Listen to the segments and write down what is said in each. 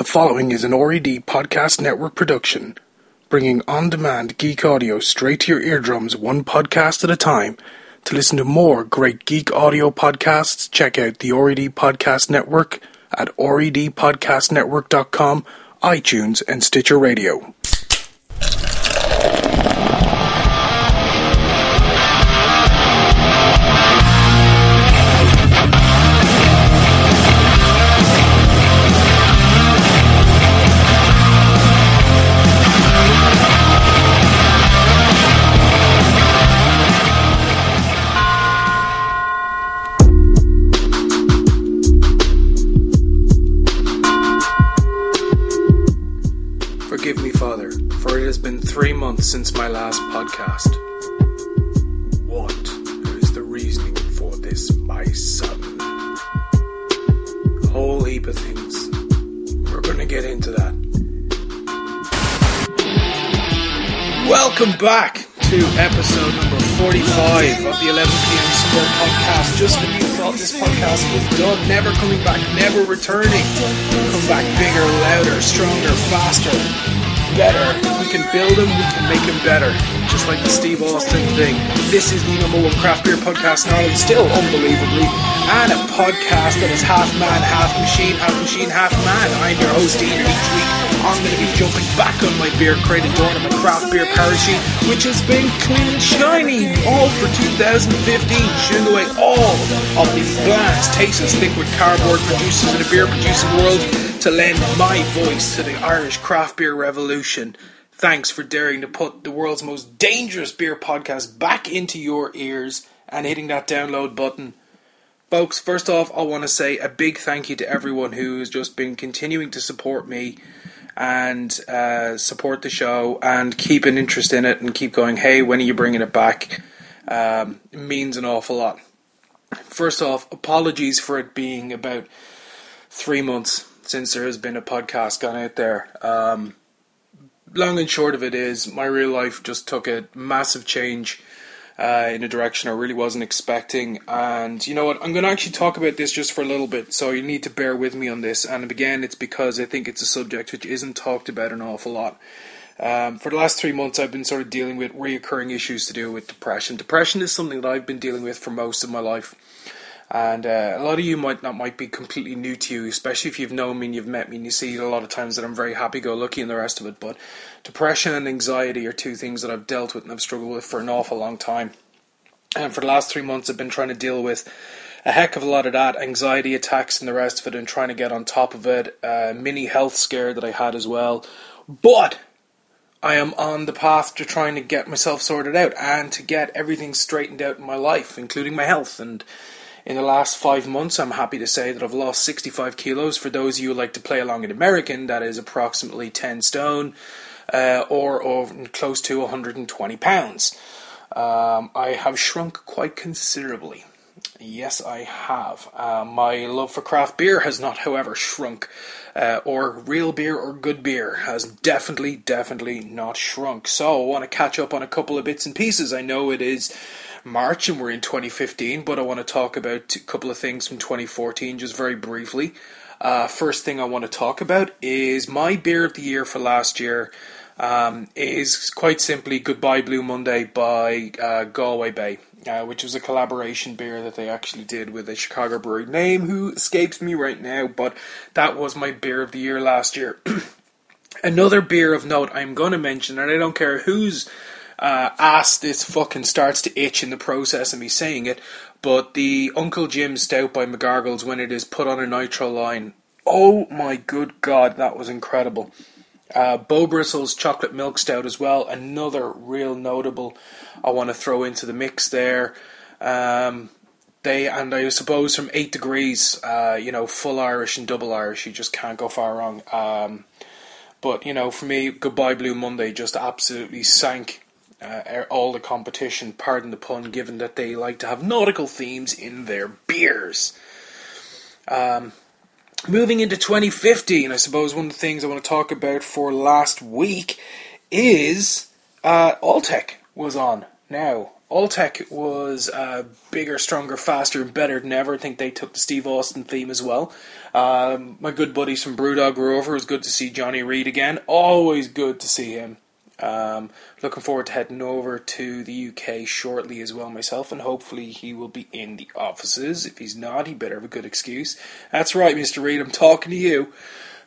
The following is an RED Podcast Network production, bringing on demand geek audio straight to your eardrums, one podcast at a time. To listen to more great geek audio podcasts, check out the RED Podcast Network at redpodcastnetwork.com, iTunes, and Stitcher Radio. Episode number 45 of the 11pm Sport Podcast. Just when you thought this podcast was done, never coming back, never returning. Come back bigger, louder, stronger, faster, better. We can build them, we can make them better. Just like the Steve Austin thing. This is the number one craft beer podcast in Ireland, still unbelievably. And a podcast that is half man, half machine, half machine, half man. I'm your host, Ian, each week I'm going to be jumping back on my beer crate and doing my craft beer parachute, which has been clean and shiny all for 2015, shooing away all of the bland, tasteless liquid cardboard producers in the beer producing world to lend my voice to the Irish craft beer revolution. Thanks for daring to put the world's most dangerous beer podcast back into your ears and hitting that download button. Folks, first off, I want to say a big thank you to everyone who has just been continuing to support me and uh, support the show and keep an interest in it and keep going, hey, when are you bringing it back? Um, it means an awful lot. First off, apologies for it being about three months since there has been a podcast gone out there. Um, long and short of it is, my real life just took a massive change uh, in a direction I really wasn't expecting. And you know what? I'm going to actually talk about this just for a little bit, so you need to bear with me on this. And again, it's because I think it's a subject which isn't talked about an awful lot. Um, for the last three months, I've been sort of dealing with reoccurring issues to do with depression. Depression is something that I've been dealing with for most of my life. And uh, a lot of you might not might be completely new to you, especially if you've known me and you've met me and you see a lot of times that I'm very happy go lucky and the rest of it. But depression and anxiety are two things that I've dealt with and I've struggled with for an awful long time. And for the last three months, I've been trying to deal with a heck of a lot of that anxiety attacks and the rest of it, and trying to get on top of it. A mini health scare that I had as well, but I am on the path to trying to get myself sorted out and to get everything straightened out in my life, including my health. And in the last five months, I'm happy to say that I've lost 65 kilos. For those of you who like to play along in American, that is approximately 10 stone uh, or, or close to 120 pounds. Um, I have shrunk quite considerably. Yes, I have. Uh, my love for craft beer has not, however, shrunk. Uh, or real beer or good beer has definitely, definitely not shrunk. So I want to catch up on a couple of bits and pieces. I know it is March and we're in 2015, but I want to talk about a couple of things from 2014 just very briefly. Uh, first thing I want to talk about is my beer of the year for last year. Um, is quite simply Goodbye Blue Monday by uh, Galway Bay, uh, which was a collaboration beer that they actually did with a Chicago brewery name who escapes me right now, but that was my beer of the year last year. Another beer of note I'm going to mention, and I don't care whose uh, ass this fucking starts to itch in the process of me saying it, but the Uncle Jim Stout by McGargles when it is put on a nitro line. Oh my good god, that was incredible. Uh, Bo Bristles Chocolate Milk Stout as well, another real notable I want to throw into the mix there. Um, they and I suppose from eight degrees, uh, you know, full Irish and double Irish, you just can't go far wrong. Um, but you know, for me, Goodbye Blue Monday just absolutely sank uh, all the competition. Pardon the pun, given that they like to have nautical themes in their beers. Um, moving into 2015, I suppose one of the things I want to talk about for last week is uh, Alltech was on. Now, Alltech was uh, bigger, stronger, faster, and better than ever. I think they took the Steve Austin theme as well. Um, my good buddies from Brewdog were over. It was good to see Johnny Reed again. Always good to see him. Um, looking forward to heading over to the UK shortly as well myself, and hopefully he will be in the offices. If he's not, he better have a good excuse. That's right, Mr. Reed, I'm talking to you.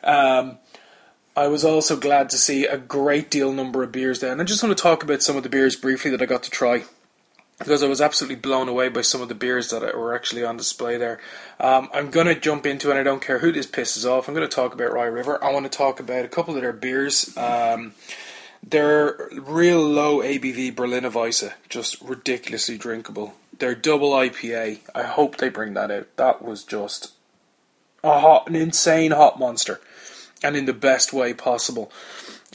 Um, I was also glad to see a great deal number of beers there, and I just want to talk about some of the beers briefly that I got to try because I was absolutely blown away by some of the beers that were actually on display there. Um, I'm going to jump into, and I don't care who this pisses off, I'm going to talk about Rye River. I want to talk about a couple of their beers. Um, they're real low ABV Berliner Weisse, just ridiculously drinkable. They're double IPA. I hope they bring that out. That was just a hot, an insane hot monster, and in the best way possible.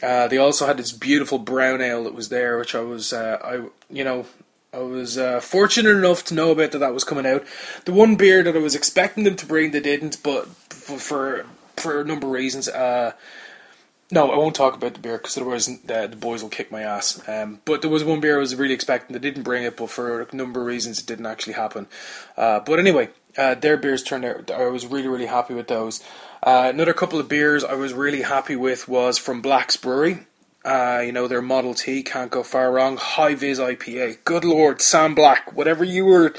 Uh, they also had this beautiful brown ale that was there, which I was, uh, I you know, I was uh, fortunate enough to know about that that was coming out. The one beer that I was expecting them to bring, they didn't, but for for, a number of reasons. Uh, no, I won't talk about the beer because otherwise uh, the boys will kick my ass. Um, but there was one beer I was really expecting. They didn't bring it, but for a number of reasons it didn't actually happen. Uh, but anyway, uh, their beers turned out. I was really really happy with those. Uh, another couple of beers I was really happy with was from Black's Brewery. Uh, you know their Model T can't go far wrong. High vis IPA. Good lord, Sam Black. Whatever you were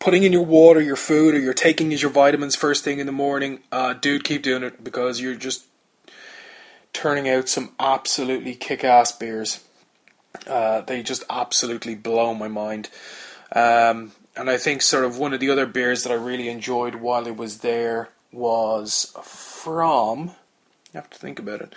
putting in your water, your food, or you're taking as your vitamins first thing in the morning, uh, dude, keep doing it because you're just turning out some absolutely kick-ass beers. Uh, they just absolutely blow my mind. Um, and I think sort of one of the other beers that I really enjoyed while I was there was from. I have to think about it.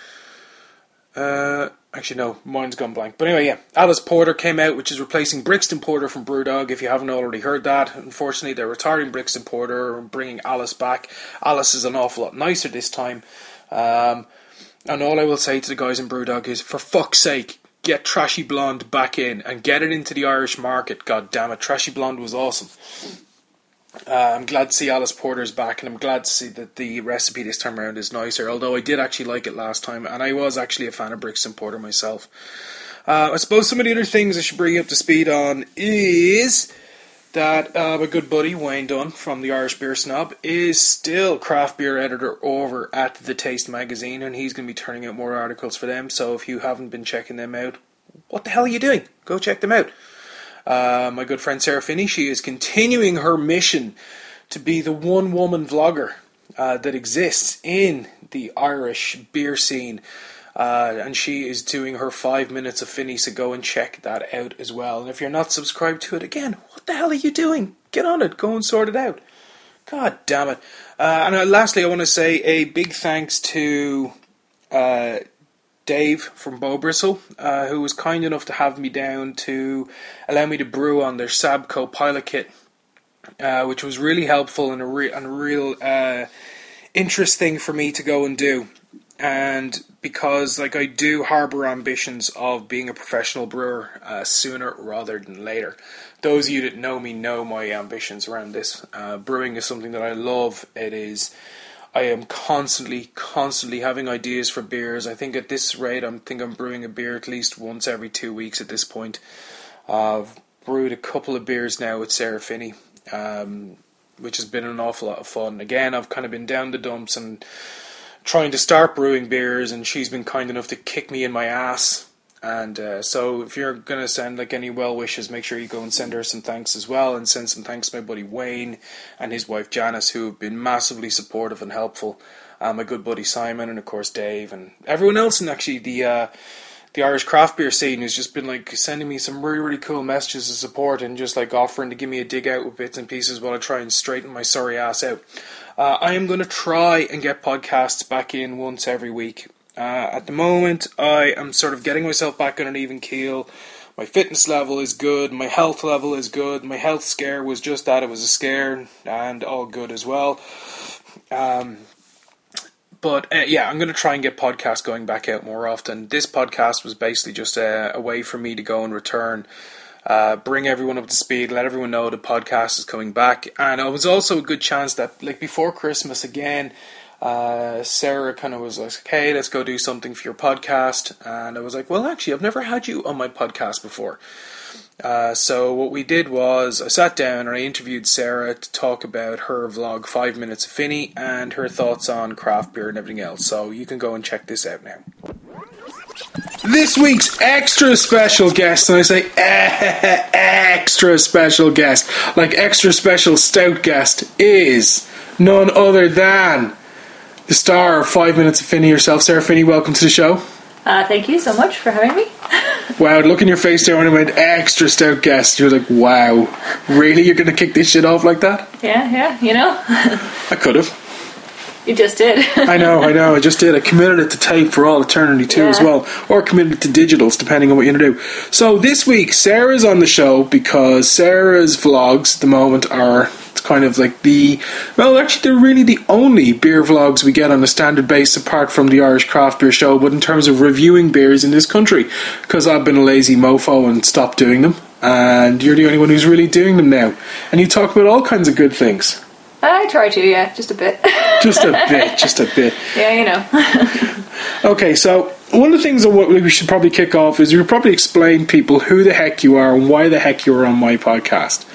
Uh, actually, no, mine's gone blank. But anyway, yeah, Alice Porter came out, which is replacing Brixton Porter from Brewdog. If you haven't already heard that, unfortunately, they're retiring Brixton Porter and bringing Alice back. Alice is an awful lot nicer this time. Um, and all I will say to the guys in Brewdog is, for fuck's sake, get Trashy Blonde back in and get it into the Irish market. God damn it, Trashy Blonde was awesome. Uh, I'm glad to see Alice Porter's back, and I'm glad to see that the recipe this time around is nicer. Although I did actually like it last time, and I was actually a fan of Brixton Porter myself. Uh, I suppose some of the other things I should bring you up to speed on is that uh, good buddy Wayne Dunn from the Irish Beer Snob is still craft beer editor over at the Taste magazine, and he's going to be turning out more articles for them. So if you haven't been checking them out, what the hell are you doing? Go check them out. Uh, my good friend Sarah Finney, she is continuing her mission to be the one woman vlogger uh, that exists in the Irish beer scene. Uh, and she is doing her five minutes of Finney, so go and check that out as well. And if you're not subscribed to it, again, what the hell are you doing? Get on it, go and sort it out. God damn it. Uh, and uh, lastly, I want to say a big thanks to uh, Dave from Bo Bristle, uh, who was kind enough to have me down to allow me to brew on their Sabco pilot kit, uh, which was really helpful and a, re- and a real uh, interest thing for me to go and do and because like I do harbor ambitions of being a professional brewer uh, sooner rather than later. Those of you that know me know my ambitions around this. Uh, brewing is something that I love. It is. I am constantly, constantly having ideas for beers. I think at this rate, I'm think I'm brewing a beer at least once every two weeks at this point. I've brewed a couple of beers now with Sarah Finney, um, which has been an awful lot of fun. Again, I've kind of been down the dumps and trying to start brewing beers, and she's been kind enough to kick me in my ass. And uh, so, if you're gonna send like any well wishes, make sure you go and send her some thanks as well, and send some thanks to my buddy Wayne and his wife Janice, who have been massively supportive and helpful. Uh, my good buddy Simon, and of course Dave, and everyone else, and actually the uh, the Irish craft beer scene has just been like sending me some really really cool messages of support and just like offering to give me a dig out with bits and pieces while I try and straighten my sorry ass out. Uh, I am going to try and get podcasts back in once every week. Uh, at the moment, I am sort of getting myself back on an even keel. My fitness level is good. My health level is good. My health scare was just that. It was a scare and all good as well. Um, but uh, yeah, I'm going to try and get podcasts going back out more often. This podcast was basically just a, a way for me to go and return uh, bring everyone up to speed, let everyone know the podcast is coming back. And it was also a good chance that, like before Christmas again, uh, Sarah kind of was like, "Hey, let's go do something for your podcast," and I was like, "Well, actually, I've never had you on my podcast before." Uh, so what we did was I sat down and I interviewed Sarah to talk about her vlog Five Minutes of Finney and her thoughts on craft beer and everything else. So you can go and check this out now. This week's extra special guest, and I say extra special guest, like extra special stout guest, is none other than the star of Five Minutes of Finney herself, Sarah Finney. Welcome to the show. Uh, thank you so much for having me. Wow, look in your face there when I went extra stout guest. You're like, wow, really? You're going to kick this shit off like that? Yeah, yeah, you know, I could have. You just did. I know, I know. I just did. I committed it to tape for all eternity too, as well, or committed it to digitals, depending on what you're gonna do. So this week, Sarah's on the show because Sarah's vlogs at the moment are it's kind of like the well, actually, they're really the only beer vlogs we get on a standard base, apart from the Irish Craft Beer Show. But in terms of reviewing beers in this country, because I've been a lazy mofo and stopped doing them. And you're the only one who's really doing them now. And you talk about all kinds of good things. I try to, yeah, just a bit. Just a bit, just a bit. yeah, you know. Okay, so one of the things that we should probably kick off is you probably explain people who the heck you are and why the heck you are on my podcast.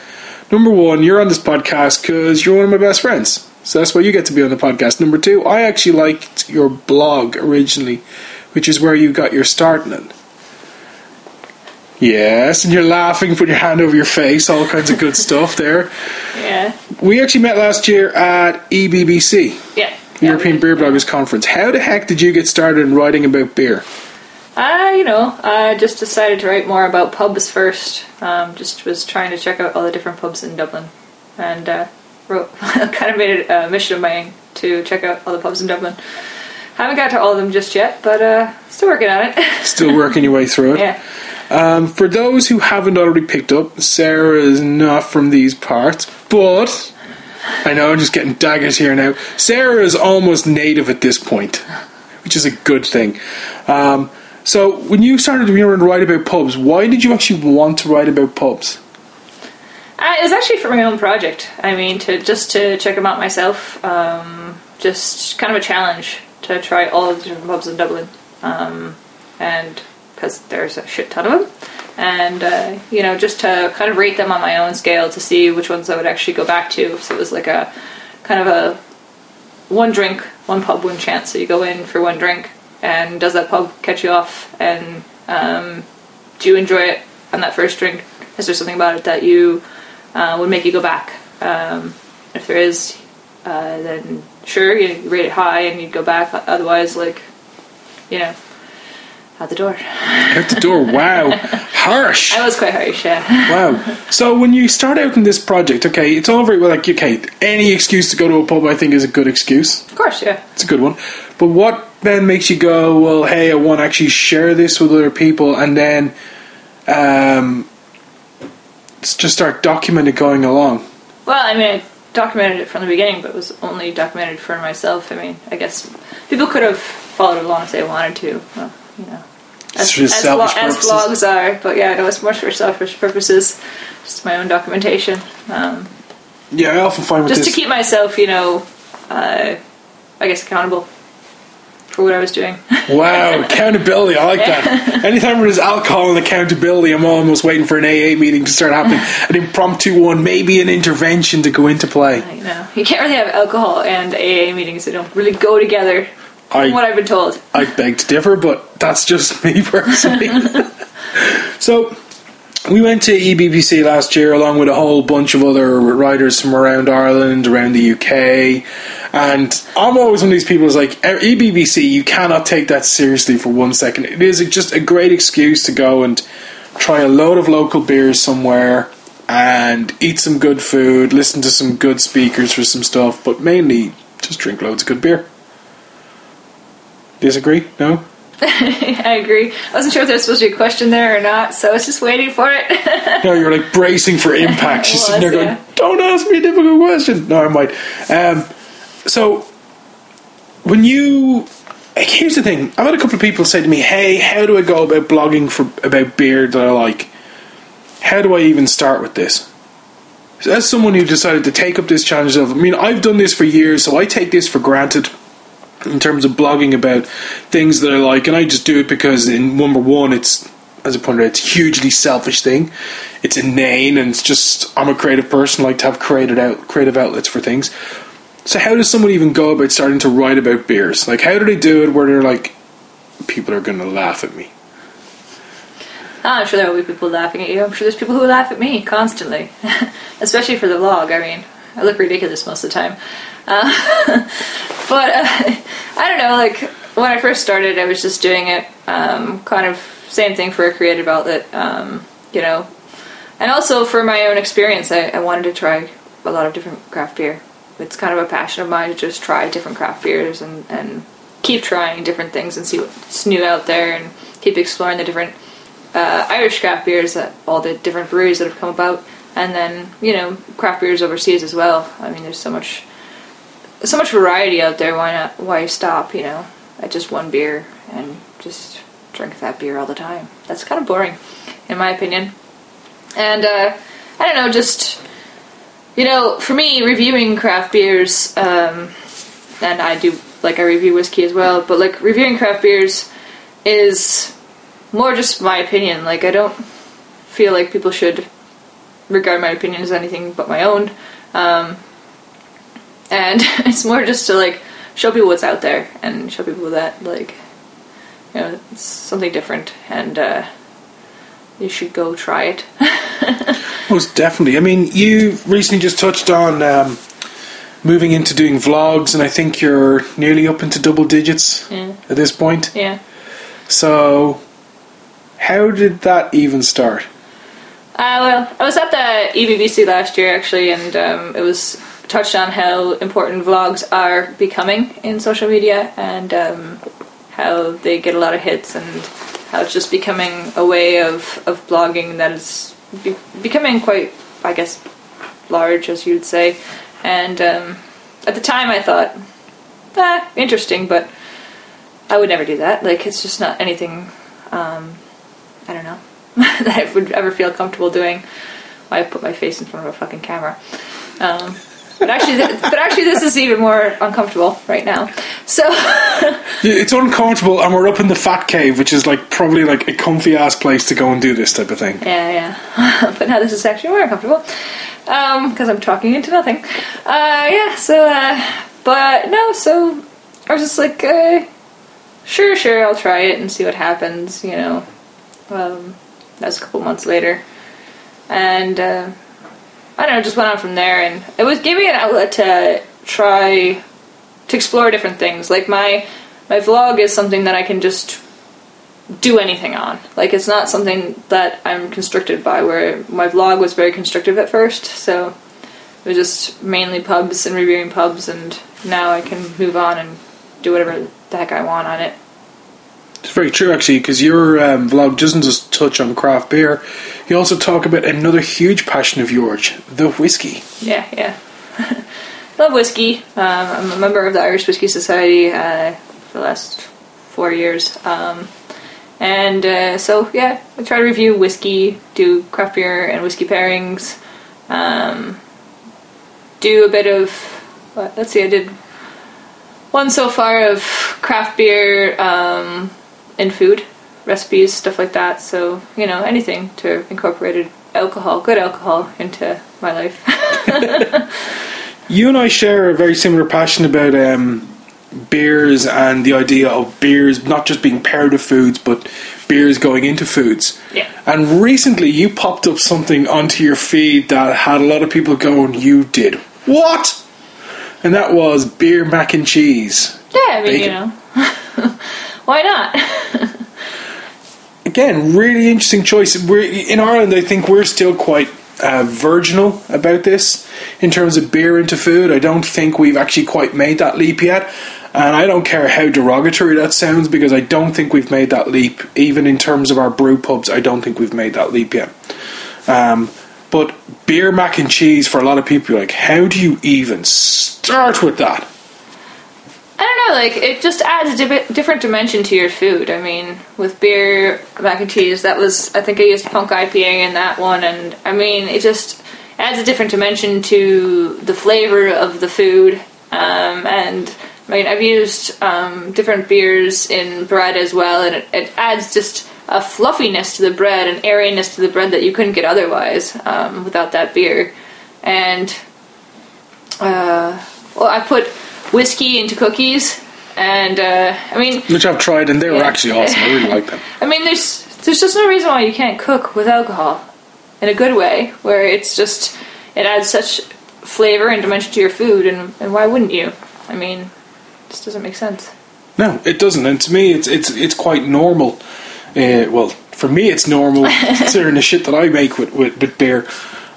Number one, you're on this podcast because you're one of my best friends. So that's why you get to be on the podcast. Number two, I actually liked your blog originally, which is where you got your start in it. Yes, and you're laughing, put your hand over your face, all kinds of good stuff there. Yeah, We actually met last year at EBBC, yeah. yeah, European Beer. Bloggers Conference. How the heck did you get started in writing about beer? Uh, you know, I just decided to write more about pubs first. Um, just was trying to check out all the different pubs in Dublin, and uh, wrote kind of made it a mission of mine to check out all the pubs in Dublin. Haven't got to all of them just yet, but uh, still working on it. Still working your way through it. yeah. Um, for those who haven't already picked up, Sarah is not from these parts, but I know I'm just getting daggers here now. Sarah is almost native at this point, which is a good thing. Um, so, when you started to write about pubs, why did you actually want to write about pubs? Uh, it was actually for my own project. I mean, to just to check them out myself. Um, just kind of a challenge to try all the different pubs in Dublin, um, and because there's a shit ton of them, and uh, you know, just to kind of rate them on my own scale to see which ones I would actually go back to. So it was like a kind of a one drink, one pub, one chance. So you go in for one drink, and does that pub catch you off? And um, do you enjoy it on that first drink? Is there something about it that you uh, would make you go back? Um, if there is, uh, then sure, you rate it high and you'd go back. Otherwise, like, you know, out the door. Out the door, wow. Harsh. I was quite harsh, yeah. Wow. So when you start out in this project, okay, it's all very well like okay, any excuse to go to a pub I think is a good excuse. Of course, yeah. It's a good one. But what then makes you go, well, hey, I want to actually share this with other people and then um, just start documenting going along? Well, I mean, I documented it from the beginning, but it was only documented for myself. I mean, I guess people could have followed along if they wanted to. Well, you know, as, as, as vlogs are. But yeah, no, it's more for selfish purposes. Just my own documentation, um, Yeah, I often find with just this. to keep myself, you know, uh, I guess accountable for what I was doing. wow, accountability, I like that. Anytime there's alcohol and accountability, I'm almost waiting for an AA meeting to start happening. An impromptu one, maybe an intervention to go into play. you know, you can't really have alcohol and AA meetings; they don't really go together. I- From what I've been told. I beg to differ, but that's just me personally. so, we went to EBBC last year along with a whole bunch of other writers from around Ireland, around the UK, and I'm always one of these people who's like, eh, "E EBBC, you cannot take that seriously for one second. It is just a great excuse to go and try a load of local beers somewhere and eat some good food, listen to some good speakers for some stuff, but mainly just drink loads of good beer. Disagree? No? I agree. I wasn't sure if there was supposed to be a question there or not, so I was just waiting for it. No, you're like bracing for impact. She's It sitting there going, yeah. "Don't ask me a difficult question." No, I might. Um, so, when you, like, here's the thing: I've had a couple of people say to me, "Hey, how do I go about blogging for about beer that I like? How do I even start with this?" So as someone who decided to take up this challenge of, I mean, I've done this for years, so I take this for granted. In terms of blogging about things that I like, and I just do it because in number one, it's as I pointed out, it's a hugely selfish thing. It's inane, and it's just I'm a creative person, like to have creative out creative outlets for things. So how does someone even go about starting to write about beers? Like how do they do it where they're like, people are going to laugh at me? Ah, I'm sure there will be people laughing at you. I'm sure there's people who laugh at me constantly, especially for the vlog. I mean, I look ridiculous most of the time. Uh, but uh, I don't know. Like when I first started, I was just doing it, um, kind of same thing for a creative outlet, um, you know, and also for my own experience. I, I wanted to try a lot of different craft beer. It's kind of a passion of mine to just try different craft beers and, and keep trying different things and see what's new out there and keep exploring the different uh, Irish craft beers at all the different breweries that have come about, and then you know craft beers overseas as well. I mean, there's so much, so much variety out there. Why not? Why stop? You know, at just one beer and just drink that beer all the time. That's kind of boring, in my opinion. And uh, I don't know, just you know, for me, reviewing craft beers, um, and I do like I review whiskey as well, but like reviewing craft beers is more just my opinion. Like I don't feel like people should regard my opinion as anything but my own. Um, and it's more just to like show people what's out there and show people that like you know it's something different and uh, you should go try it. Most definitely. I mean, you recently just touched on um, moving into doing vlogs, and I think you're nearly up into double digits Yeah. at this point. yeah. So, how did that even start? Uh, well, I was at the E EBBC last year actually, and um, it was touched on how important vlogs are becoming in social media and um, how they get a lot of hits and how it's just becoming a way of, of blogging that is be- becoming quite, I guess, large, as you'd say. And um, at the time, I thought, ah, interesting, but I would never do that. Like, it's just not anything. Um, I don't know that I would ever feel comfortable doing. Why I put my face in front of a fucking camera. Um, but actually, th- but actually, this is even more uncomfortable right now. So, It's uncomfortable, and we're up in the fat cave, which is like probably like a comfy ass place to go and do this type of thing. yeah, yeah. but now this is actually more uncomfortable because I'm talking into nothing. Uh, yeah. So, uh, but no. So I was just like, uh, sure, sure, I'll try it and see what happens. You know. Um, that was a couple months later, and uh, I don't know, just went on from there, and it was gave me an outlet to try to explore different things. Like my my vlog is something that I can just do anything on. Like it's not something that I'm constricted by. Where my vlog was very constrictive at first, so it was just mainly pubs and reviewing pubs, and now I can move on and do whatever the heck I want on it. It's very true, actually, because your um, vlog doesn't just touch on craft beer. You also talk about another huge passion of yours, the whiskey. Yeah, yeah. Love whiskey. Um, I'm a member of the Irish Whiskey Society uh, for the last four years. Um, and uh, so, yeah, I try to review whiskey, do craft beer and whiskey pairings, um, do a bit of, let's see, I did one so far of craft beer and food recipes, stuff like that. So, you know, anything to incorporate alcohol, good alcohol, into my life. You and I share a very similar passion about um, beers and the idea of beers not just being paired with foods, but beers going into foods. Yeah. And recently, you popped up something onto your feed that had a lot of people going, "You did what?" And that was beer mac and cheese. Yeah, I mean, you know, why not? Again, really interesting choice. We're in Ireland. I think we're still quite uh, virginal about this in terms of beer into food. I don't think we've actually quite made that leap yet. And I don't care how derogatory that sounds because I don't think we've made that leap. Even in terms of our brew pubs, I don't think we've made that leap yet. Um, but beer mac and cheese for a lot of people, like, how do you even start with that? I like it just adds a di- different dimension to your food. I mean, with beer, mac and cheese, that was I think I used Punk IPA in that one, and I mean it just adds a different dimension to the flavor of the food, um, and I mean, I've used um, different beers in bread as well, and it, it adds just a fluffiness to the bread, an airiness to the bread that you couldn't get otherwise um, without that beer. And uh, well, I put whiskey into cookies, and uh, I mean, Which I've tried and they were Yeah. actually awesome. I really like them. I mean, there's there's just no reason why you can't cook with alcohol in a good way, where it's just it adds such flavor and dimension to your food, and, and why wouldn't you? I mean, it just doesn't make sense. No, it doesn't. And to me, it's it's it's quite normal. Uh, well, for me, it's normal considering the shit that I make with with, with beer.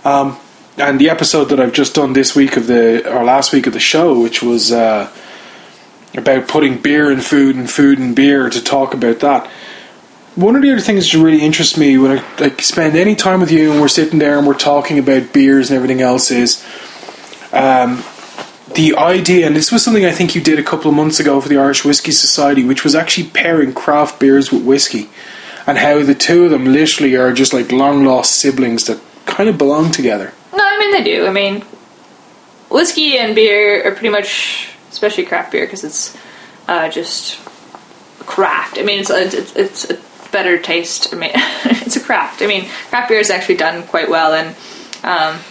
Um, and the episode that I've just done this week of the or last week of the show, which was uh, about putting beer in food and food and beer, to talk about that. One of the other things that really interests me when I like spend any time with you and we're sitting there and we're talking about beers and everything else is um, the idea, and this was something I think you did a couple of months ago for the Irish Whiskey Society, which was actually pairing craft beers with whiskey, and how the two of them literally are just like long lost siblings that kind of belong together. Mean they do. I mean, whiskey and beer are pretty much, especially craft beer, because it's uh, just craft. I mean, it's a, it's, it's a better taste. I mean, it's a craft. I mean, craft beer is actually done quite well, and um,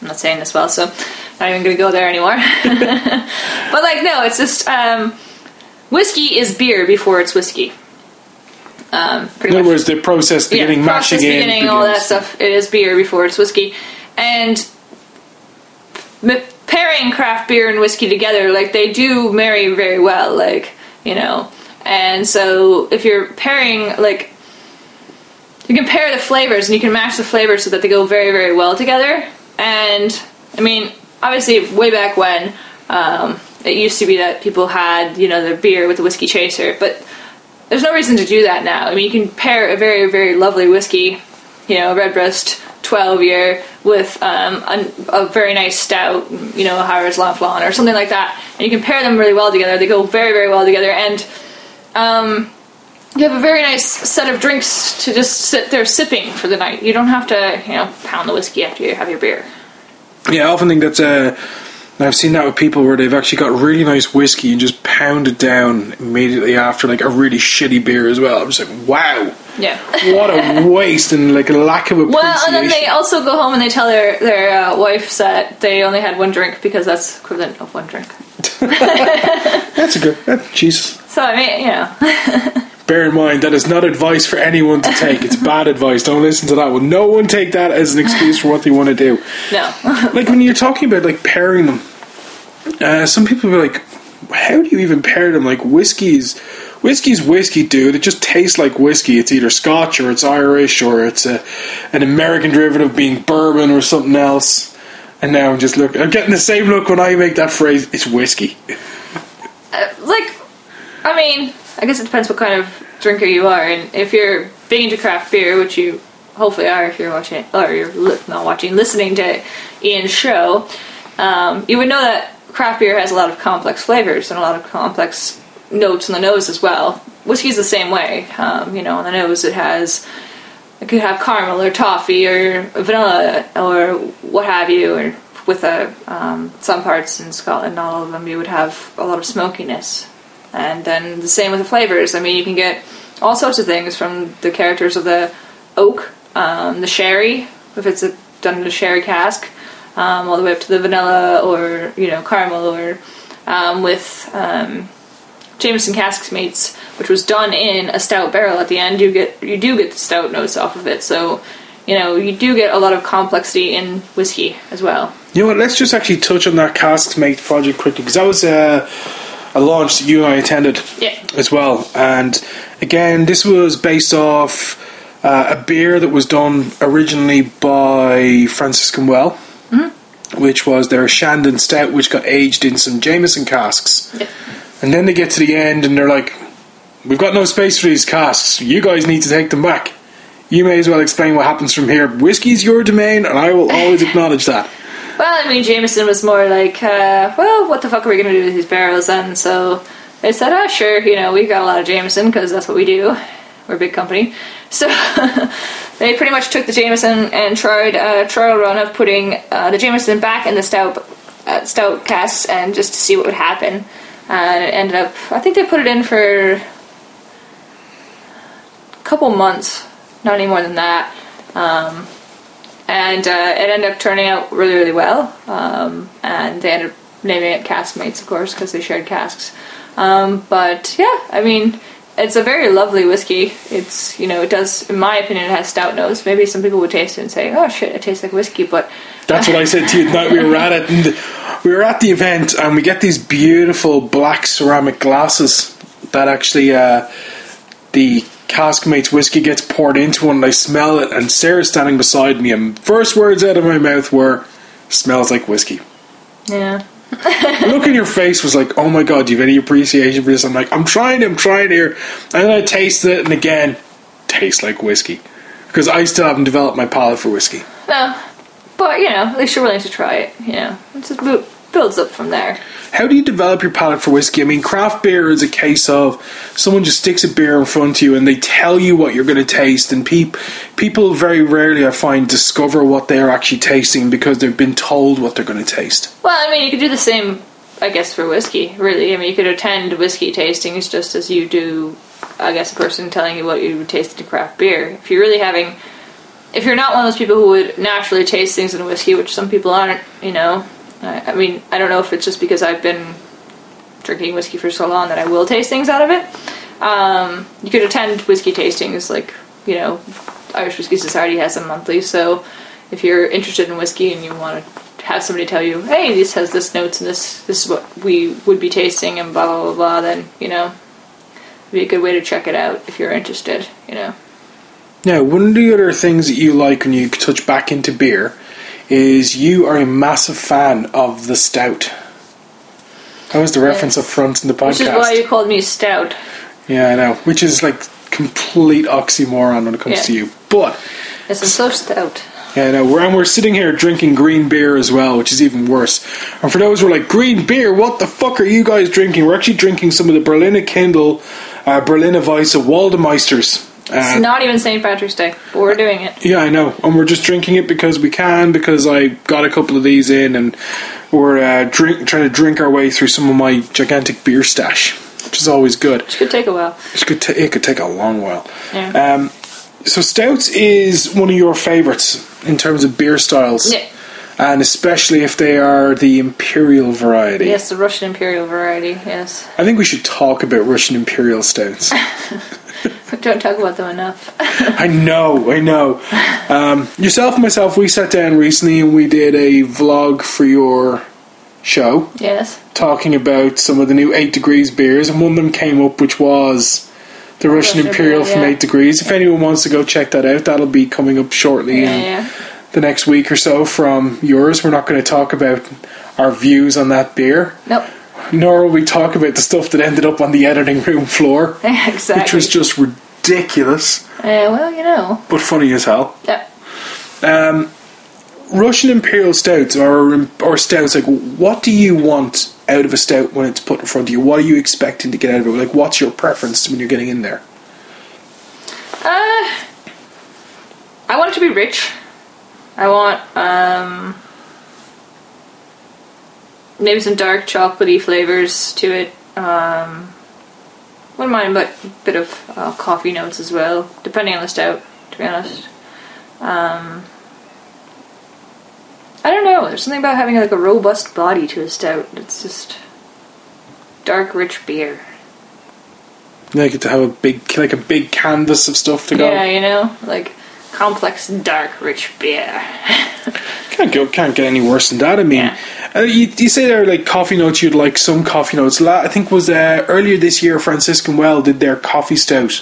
I'm not saying this well, so I'm not even going to go there anymore. but like, no, it's just um, whiskey is beer before it's whiskey. Um, In other much words, the process beginning, yeah, mashing process in, beginning, all that stuff. It is beer before it's whiskey, and pairing craft beer and whiskey together, like they do marry very well, like you know. And so, if you're pairing, like, you can pair the flavors and you can match the flavors so that they go very, very well together. And I mean, obviously, way back when, um, it used to be that people had, you know, their beer with the whiskey chaser, but there's no reason to do that now. I mean, you can pair a very, very lovely whiskey, you know, a Redbreast 12 year with um, a, a very nice stout, you know, O'Hara's Leann Folláin or something like that, and you can pair them really well together. They go very, very well together, and um, you have a very nice set of drinks to just sit there sipping for the night. You don't have to, you know, pound the whiskey after you have your beer. Yeah, I often think that's uh, I've seen that with people where they've actually got really nice whiskey and just pound it down immediately after like a really shitty beer as well. I'm just like, wow, Yeah. what a waste and like a lack of appreciation. Well, and then they also go home and they tell their their uh, wives that they only had one drink because that's equivalent of one drink. That's a good. That, Jesus. So I mean, you know, Bear in mind that is not advice for anyone to take. It's bad advice. Don't listen to that one. No one take that as an excuse for what they want to do. no. Like when you're talking about like pairing them, uh, some people are like, "How do you even pair them?" Like whiskey's whiskey's whiskey, dude. It just tastes like whiskey. It's either Scotch or it's Irish or it's a, an American derivative being bourbon or something else. And now I'm just look. I'm getting the same look when I make that phrase. It's whiskey. like, I mean, I guess it depends what kind of drinker you are, and if you're big into craft beer, which you hopefully are if you're watching, or you're li- not watching, listening to Ian's show, um, you would know that craft beer has a lot of complex flavors and a lot of complex notes on the nose as well. Whiskey's the same way. Um, you know, on the nose it has it could have caramel or toffee or vanilla or what have you, or with a, um, some parts in Scotland, all of them, you would have a lot of smokiness. And then the same with the flavors. I mean, you can get all sorts of things from the characters of the oak, um, the sherry, if it's a, done in a sherry cask, um, all the way up to the vanilla or you know caramel, or um, with um, Jameson Caskmates, which was done in a stout barrel at the end, you get you do get the stout notes off of it. So, you know, you do get a lot of complexity in whiskey as well. You know what? Let's just actually touch on that cask Mate project quickly because that was a, a launch that you and I attended Yeah. as well. And again, this was based off uh, a beer that was done originally by Franciscan Well, which was their Shandon Stout, which got aged in some Jameson casks. Yeah. And then they get to the end and they're like, "We've got no space for these casks. You guys need to take them back." You may as well explain what happens from here. Whiskey's your domain, and I will always acknowledge that. Well, I mean, Jameson was more like, uh, well, what the fuck are we going to do with these barrels then? So they said, oh, sure, you know, we've got a lot of Jameson because that's what we do. We're a big company. So they pretty much took the Jameson and tried a trial run of putting uh, the Jameson back in the stout, uh, stout casks and just to see what would happen. and it ended up. I think they put it in for a couple months, not any more than that. Um, and uh, it ended up turning out really, really well. Um, and they ended up naming it Caskmates, of course, because they shared casks. Um, but yeah, I mean, it's a very lovely whiskey. It's you know, it does, in my opinion, it has stout notes. Maybe some people would taste it and say, "Oh shit, it tastes like whiskey," but That's what I said to you night we were at it. And we were at the event, and we get these beautiful black ceramic glasses that actually uh, the Caskmates whiskey gets poured into, one and I smell it. And Sarah's standing beside me, and first words out of my mouth were, "Smells like whiskey." yeah, look in your face was like, "Oh my god, do you have any appreciation for this?" I'm like, "I'm trying, I'm trying here," and then I tasted it, and again, tastes like whiskey because I still haven't developed my palate for whiskey. no, but you know, at least you're willing to try it. You know, it just bu- builds up from there. How do you develop your palate for whiskey? I mean, craft beer is a case of someone just sticks a beer in front of you and they tell you what you're going to taste, and peop- people very rarely, I find, discover what they're actually tasting because they've been told what they're going to taste. Well, I mean, you could do the same, I guess, for whiskey. Really, I mean, you could attend whiskey tastings just as you do, I guess, a person telling you what you would taste in craft beer. If you're really having, if you're not one of those people who would naturally taste things in whiskey, which some people aren't, you know, I, I mean, I don't know if it's just because I've been drinking whiskey for so long that I will taste things out of it. Um, you could attend whiskey tastings, like you know, Irish Whiskey Society has them monthly. So if you're interested in whiskey and you want to have somebody tell you, "Hey, this has this notes and this this is what we would be tasting," and blah blah blah blah, then you know, it'd be a good way to check it out if you're interested. You know. Now, one of the other things that you like when you touch back into beer is you are a massive fan of the stout. That was the reference up front in the podcast. Which is why you called me stout. Yeah, I know. Which is like complete oxymoron when it comes Yeah. to you. But I'm so stout. yeah, I know. We're, and we're sitting here drinking green beer as well, which is even worse. And for those who are like, green beer, what the fuck are you guys drinking? We're actually drinking some of the Berliner Kindl, uh, Berliner Weisse Waldmeisters. It's Uh, not even St. Patrick's Day, but we're doing it. yeah, I know. And we're just drinking it because we can, because I got a couple of these in, and we're uh, drink, trying to drink our way through some of my gigantic beer stash, which is always good. It could take a while. It could, ta- it could take a long while. Yeah. Um, so stouts is one of your favourites in terms of beer styles, Yeah. and especially if they are the imperial variety. Yes, the Russian Imperial variety, yes. I think we should talk about Russian imperial stouts. Don't talk about them enough. I know, I know. Um, yourself and myself, we sat down recently and we did a vlog for your show yes. talking about some of the new 8 Degrees beers, and one of them came up, which was the Russian Russian Imperial Imperial, from 8 Degrees. If anyone wants to go check that out, that'll be coming up shortly Yeah, in yeah. the next week or so from yours. We're not going to talk about our views on that beer, Nope. Nor will we talk about the stuff that ended up on the editing room floor, exactly. which was just ridiculous, Uh, well, you know. but funny as hell. Yeah. Um, Russian Imperial stouts or or stouts, like what do you want out of a stout when it's put in front of you? What are you expecting to get out of it? Like, what's your preference when you're getting in there? Uh, I want it to be rich. I want um, maybe some dark chocolatey flavors to it. Um, wouldn't mind but a bit of uh, coffee notes as well, depending on the stout. To be honest, um, I don't know. There's something about having like a robust body to a stout. It's just dark, rich beer. Like it to have a big, like a big canvas of stuff to go. Yeah, you know, like complex, dark, rich beer. Can't go, can't get any worse than that. I mean, Yeah. Uh, you, you say there are like coffee notes. You'd like some coffee notes. I think was uh, earlier this year. Franciscan Well did their coffee stout,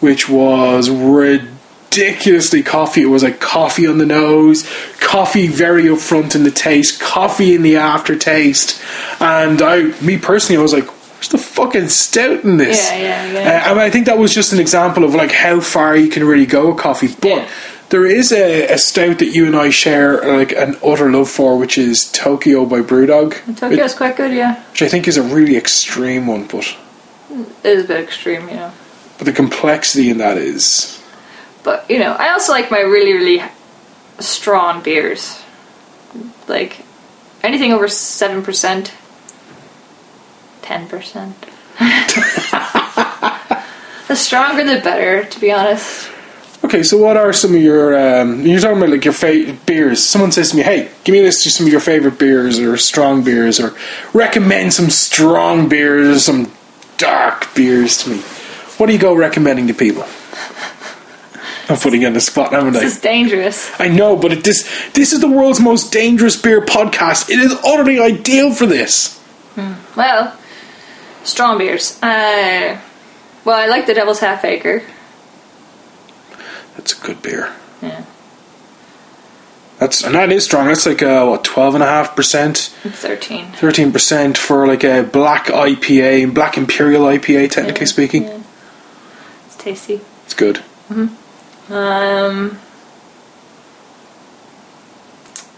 which was ridiculously coffee. It was like coffee on the nose, coffee very upfront in the taste, coffee in the aftertaste, and I, me personally, I was like. Where's the fucking stout in this? Yeah, yeah, yeah. Uh, I, mean, I think that was just an example of like how far you can really go with coffee. But Yeah. There is a, a stout that you and I share like an utter love for, which is Tokyo by Brewdog, Tokyo's quite good, yeah. which I think is a really extreme one. But It is a bit extreme, you know. but the complexity in that is But, you know, I also like my really, really strong beers. Like, anything over 7% ten percent. the stronger, the better. To be honest. Okay, so what are some of your? Um, you're talking about like your favorite beers. Someone says to me, "Hey, give me a list of some of your favorite beers or strong beers, or recommend some strong beers, some dark beers to me." What do you go recommending to people? I'm putting you on the spot, haven't I? This is dangerous. I know, but it, this this is the world's most dangerous beer podcast. It is utterly ideal for this. Well, strong beers. Uh, well, I like the Devil's Half Acre. That's a good beer. Yeah, That's and that is strong. That's like uh, what twelve and a half percent, it's thirteen. thirteen percent for like a black IPA, black imperial IPA. Technically Yeah, speaking, yeah. It's tasty. it's good. Hmm. Um,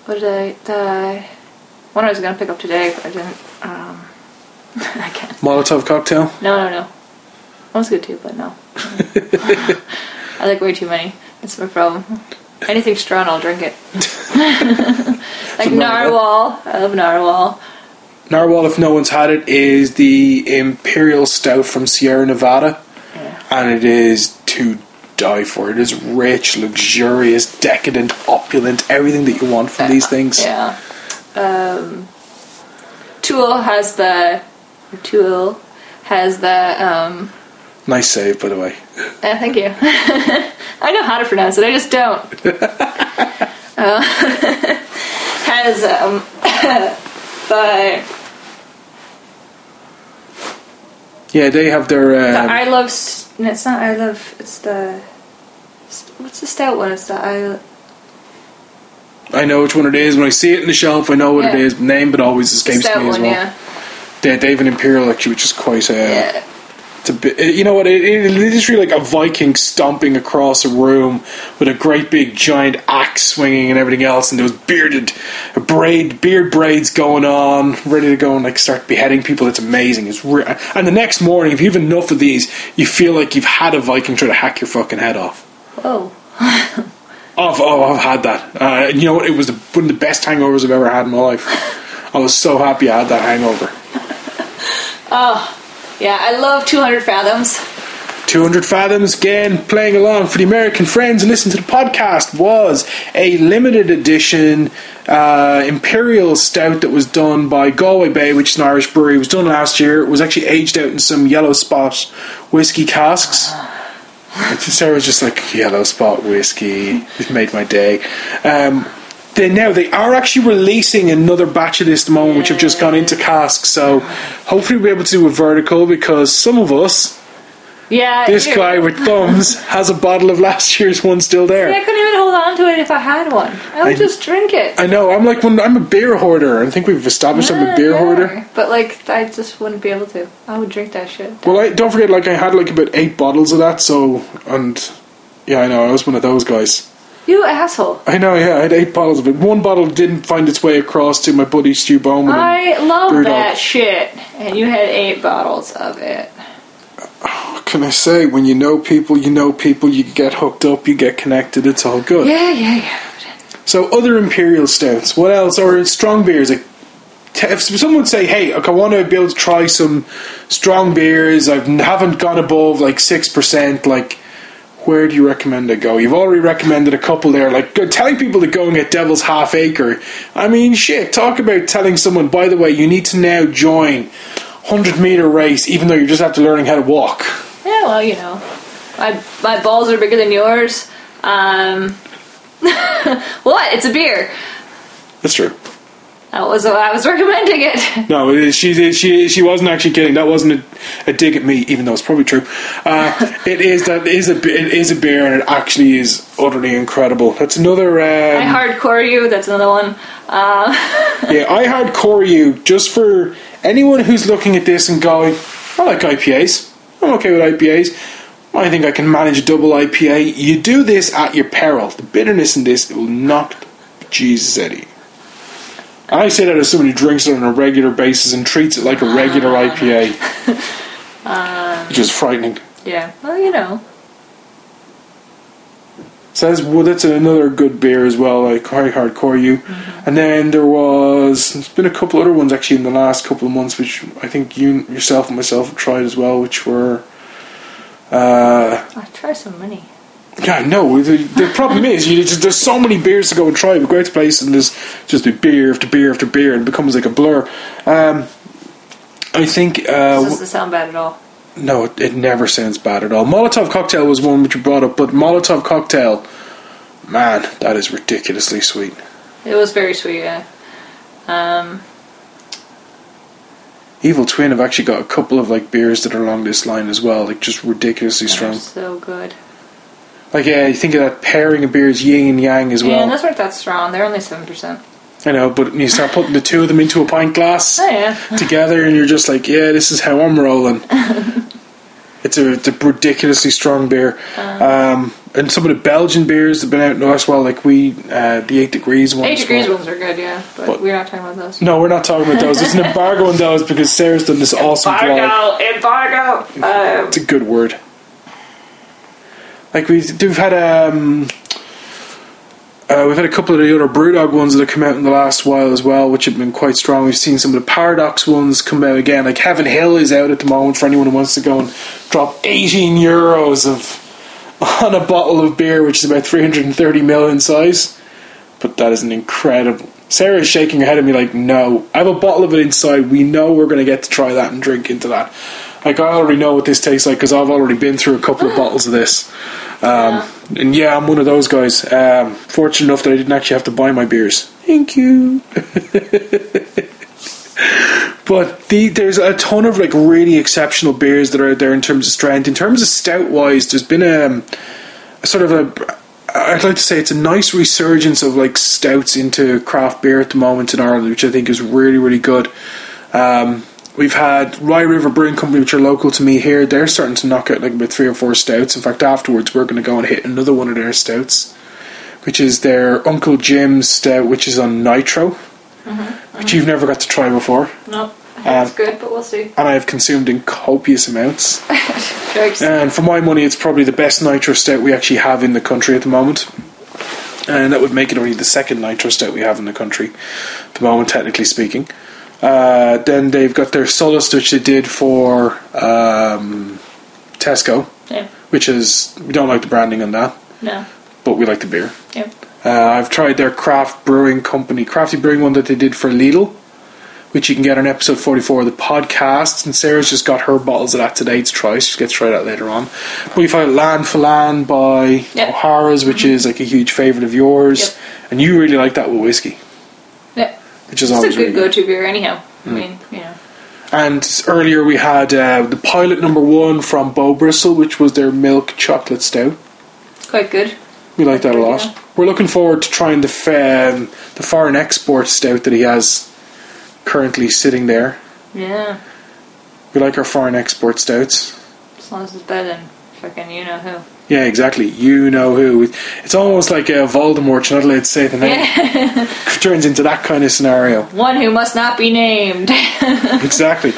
what did I? The one I was gonna pick up today, but I didn't. Um, I can't. Molotov cocktail. No, no, no. That was good too, but no. I like way too many. That's my problem. Anything strong, I'll drink it. like narwhal. I love narwhal. Narwhal, if no one's had it, is the imperial stout from Sierra Nevada, Yeah. and it is to die for. It is rich, luxurious, decadent, opulent, everything that you want from these things. Yeah. Um, Tool has the. Tool has the. Um, Nice save, by the way. uh, thank you. I know how to pronounce it, I just don't. uh, has um, the. Yeah, they have their. The Um, I love. s- No, it's not I love. It's the. What's the stout one? It's the I. I know which one it is. When I see it in the shelf, I know what it Yeah. is. Name, but always escapes me as one, well. yeah. They, they have an imperial actually, which is quite. Uh, Yeah. A bit, you know what? It, it, it is really like a Viking stomping across a room with a great big giant axe swinging and everything else, and those bearded braid beard braids going on, ready to go and like start beheading people. It's amazing. It's re- and the next morning, if you have enough of these, you feel like you've had a Viking try to hack your fucking head off. Oh. Oh, I've, oh, I've had that. Uh, you know what? It was the, one of the best hangovers I've ever had in my life. I was so happy I had that hangover. Yeah, I love 200 Fathoms. 200 Fathoms, again, playing along for the American friends and listen to the podcast, was a limited edition uh, Imperial Stout that was done by Galway Bay, which is an Irish brewery. It was done last year. It was actually aged out in some yellow spot whiskey casks. Sarah was just like, yellow spot whiskey. It made my day. Um, they now they are actually releasing another batch of this at the moment, which have just gone into casks. So hopefully we'll be able to do a vertical because some of us Yeah. this guy with thumbs has a bottle of last year's one still Yeah, I couldn't even hold on to it if I had one. I would I- just drink it. I know. I'm like when I'm a beer hoarder. I think we've established I'm a beer Yeah, hoarder. But like, I just wouldn't be able to. I would drink that shit. Well, I don't forget. Like I had like about eight bottles of that. So and yeah, I know. I was one of those guys. You asshole. I know. Yeah, I had eight bottles of it. One bottle didn't find its way across to my buddy Stu Bowman. I love Brewdog. that shit. And you had eight bottles of it. What can I say? When you know people, you know people. You get hooked up. You get connected. It's all good. Yeah, yeah, yeah. So other imperial stouts. What else? Or strong beers? Like, if someone would say, "Hey, look, I want to be able to try some strong beers. I haven't gone above like six percent. Like, where do you recommend I go? You've already recommended a couple there. Like telling people to go and get Devil's Half Acre. I mean, shit. Talk about telling someone. By the way, you need to now join hundred meter race, even though you're just after learning how to walk. Yeah, well, you know, my my balls are bigger than yours. Um, what? It's a beer. That's true. That was why I was recommending it. No, she she she wasn't actually kidding. That wasn't a, a dig at me, even though it's probably true. Uh, it is that it is a it is a beer, and it actually is utterly incredible. That's another. I Um, hardcore you. That's another one. Uh, yeah, I hardcore you just for anyone who's looking at this and going, I like IPAs. I'm okay with IPAs. I think I can manage a double IPA. You do this at your peril. The bitterness in this it will knock Jesus out of you. I say that as someone who drinks it on a regular basis and treats it like a regular ah. IPA, uh, which is frightening. yeah. Well, you know. So that's well, that's another good beer as well, like I Hardcore You. Mm-hmm. And then there was there's been a couple other ones actually in the last couple of months, which I think you yourself and myself have tried as well, which were. Uh, I try so many. Yeah, no. The, the problem is, you just, there's so many beers to go and try. We go to places and there's just a beer after beer after beer, and it becomes like a blur. Um, I think uh, doesn't sound bad at all. no, it, it never sounds bad at all. Molotov cocktail was one which you brought up, but Molotov cocktail, man, that is ridiculously sweet. It was very sweet, yeah. Um, Evil Twin have actually got a couple of like beers that are along this line as well, like just ridiculously strong. so good. Like yeah, you think of that pairing of beers, yin and yang as Yeah, well. and those weren't that strong. They're only seven percent. I know, but when you start putting the two of them into a pint glass Oh yeah. together, and you're just like, yeah, this is how I'm rolling. it's, a, it's a ridiculously strong beer. Um, and some of the Belgian beers have been out in us well, like we, uh, the eight degrees one. Eight degrees well. ones are good, yeah, but, But- we're not talking about those. No, we're not talking about those. It's an embargo on those because Sarah's done this awesome vlog. Embargo, embargo. Um, It's a good word. Like we've, we've had um, uh, we've had a couple of the other Brewdog ones that have come out in the last while as well, which have been quite strong. We've seen some of the Paradox ones come out again. Like Heaven Hill is out at the moment for anyone who wants to go and drop 18 euros of on a bottle of beer, which is about 330 ml in size. But that is an incredible. Sarah is shaking her head at me like, "No, I have a bottle of it inside. We know we're going to get to try that and drink into that." Like I already know what this tastes like because I've already been through a couple of bottles of this. Um, And yeah, I'm one of those guys. Um, fortunate enough that I didn't actually have to buy my beers. Thank you. But the, there's a ton of like really exceptional beers that are out there in terms of strength. In terms of stout wise, there's been a, a sort of a I'd like to say it's a nice resurgence of like stouts into craft beer at the moment in Ireland, which I think is really really good. Um, we've had Rye River Brewing Company, which are local to me here. They're starting to knock out like about three or four stouts. In fact, afterwards we're going to go and hit another one of their stouts, which is their Uncle Jim's stout, which is on nitro, which you've never got to try before, no, it's Um, good, but we'll see. and I have consumed in copious amounts. And for my money, it's probably the best nitro stout we actually have in the country at the moment. And that would make it only the second nitro stout we have in the country at the moment, technically speaking. Uh, then they've got their Solus, which they did for um, Tesco, yeah. which is, we don't like the branding on that, No. but we like the beer. Yeah. Uh, I've tried their craft brewing company, crafty brewing one that they did for Lidl, which you can get on episode 44 of the podcast. And Sarah's just got her bottles of that today to try. She gets try that later on. But we've had Leann Folláin by Yep. O'Hara's, which is like a huge favourite of yours. Yep. And you really like that with whiskey. Which is It's a good really go-to beer, anyhow. Hmm. I mean, you know. And earlier we had uh, the pilot number one from Bo Bristle, which was their milk chocolate stout. Quite good. We like that a lot. Yeah. We're looking forward to trying the f- um, the foreign export stout that he has currently sitting there. Yeah. We like our foreign export stouts. As long as it's better than fucking you know who. Yeah, exactly. You know who. It's almost like uh, Voldemort. You're not allowed to say the name. Yeah. Turns into that kind of scenario. One who must not be named. exactly.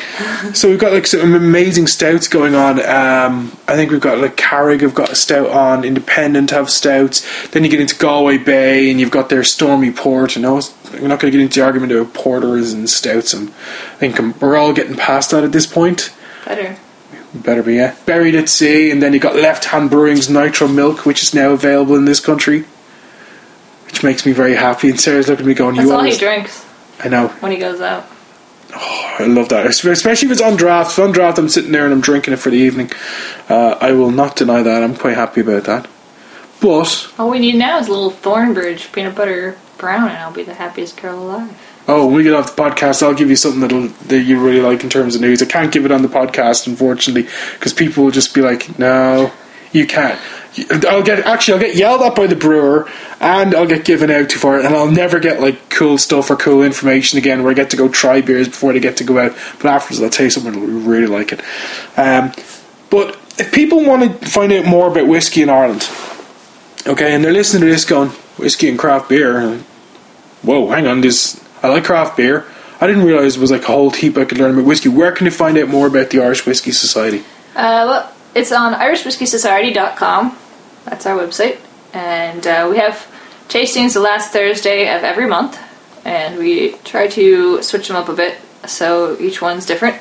So we've got like some amazing stouts going on. Um, I think we've got like Carrig have got a stout on. Independent have stouts. Then you get into Galway Bay and you've got their Stormy Port. Know, it's- we're not going to get into the argument about porters and stouts. And I think um, we're all getting past that at this point. better. Better be yeah. Buried at Sea, and then you got Left Hand Brewing's Nitro Milk, which is now available in this country, which makes me very happy. And Sarah's looking at me going, That's "You all he drinks I know. when he goes out. Oh, I love that, especially if it's on draft. If it's on draft, I'm sitting there and I'm drinking it for the evening. Uh, I will not deny that. I'm quite happy about that. But All we need now is a little Thornbridge peanut butter brown, and I'll be the happiest girl alive. Oh, when we get off the podcast, I'll give you something that'll that you really like in terms of news. I can't give it on the podcast, unfortunately, because people will just be like, "No, you can't." I'll get actually I'll get yelled at by the brewer and I'll get given out for it and I'll never get like cool stuff or cool information again where I get to go try beers before they get to go out but afterwards I'll tell you something that'll really like it um, but if people want to find out more about whiskey in Ireland okay and they're listening to this going whiskey and craft beer whoa hang on this I like craft beer I didn't realise it was like a whole heap I could learn about whiskey where can they find out more about the Irish Whiskey Society Uh, well, it's on IrishWhiskeySociety.com. That's our website. and uh, we have tastings the last Thursday of every month, and we try to switch them up a bit so each one's different.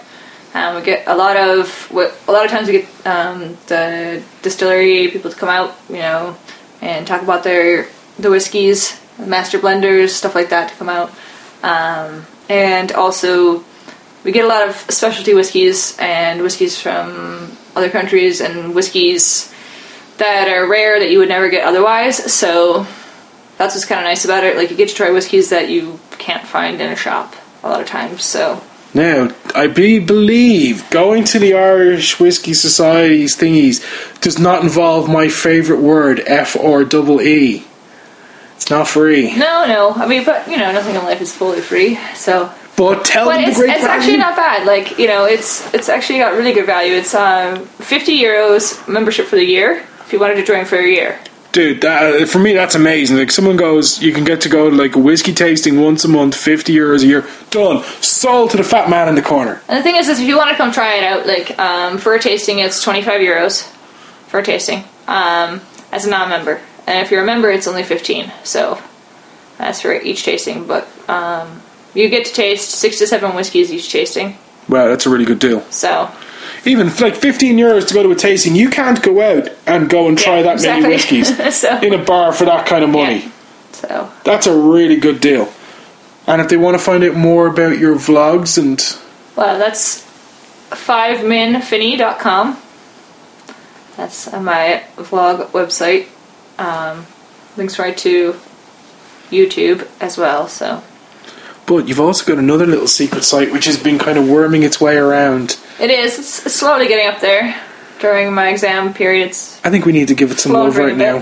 Um, we get a lot of a lot of times we get um, the distillery people to come out, you know, and talk about their the whiskeys, master blenders, stuff like that to come out, um, and also we get a lot of specialty whiskeys and whiskeys from other countries and whiskeys that are rare that you would never get otherwise. So that's what's kind of nice about it. Like you get to try whiskeys that you can't find in a shop a lot of times. So now, I be, believe going to the Irish Whiskey Society's thingies does not involve my favourite word, F or double E. It's not free. No, no. I mean, but you know, nothing in life is fully free. So. But tell but them it's, the great it's actually not bad. Like you know, it's it's actually got really good value. It's um, fifty euros membership for the year if you wanted to join for a year dude, that, for me that's amazing. Like someone goes, you can get to go to like a whiskey tasting once a month, fifty euros a year, done. Sold to the fat man in the corner. And the thing is, is if you want to come try it out, like um, for a tasting, it's twenty five euros for a tasting um, as a non-member, and if you remember, it's only fifteen. So that's for each tasting, but um, you get to taste six to seven whiskeys each tasting. Wow, that's a really good deal. So even like 15 euros to go to a tasting, you can't go out and go and try yeah, that exactly. many whiskies so, in a bar for that kind of money. Yeah. So that's a really good deal. And if they want to find out more about your vlogs and well, that's fiveminfinny.com. That's my vlog website. Um, links right to YouTube as well. So but you've also got another little secret site which has been kind of worming its way around. It is. It's slowly getting up there during my exam periods. I think we need to give it some love right now.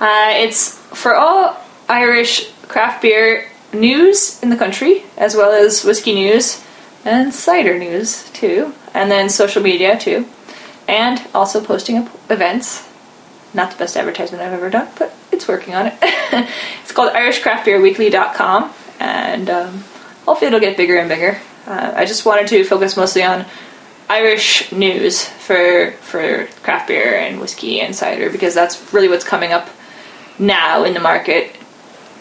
Uh, it's for all Irish craft beer news in the country, as well as whiskey news and cider news too, and then social media too, and also posting up events. Not the best advertisement I've ever done, but it's working on it. it's called IrishCraftBeerWeekly.com and um, hopefully it'll get bigger and bigger. Uh, I just wanted to focus mostly on Irish news for for craft beer and whiskey and cider because that's really what's coming up now in the market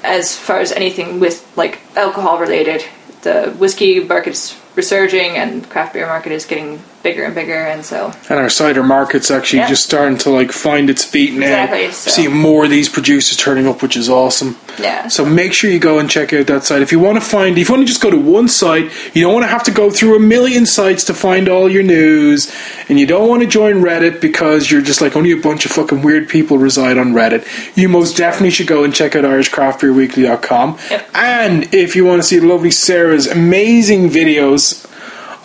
as far as anything with like alcohol related. The whiskey market's resurging and craft beer market is getting bigger and bigger and so and our cider market's actually yeah. just starting to like find its feet now exactly, so. seeing more of these producers turning up which is awesome yeah so make sure you go and check out that site if you want to find if you want to just go to one site you don't want to have to go through a million sites to find all your news and you don't want to join reddit because you're just like only a bunch of fucking weird people reside on reddit you most definitely should go and check out irishcraftbeerweekly.com yep. and if you want to see lovely sarah's amazing videos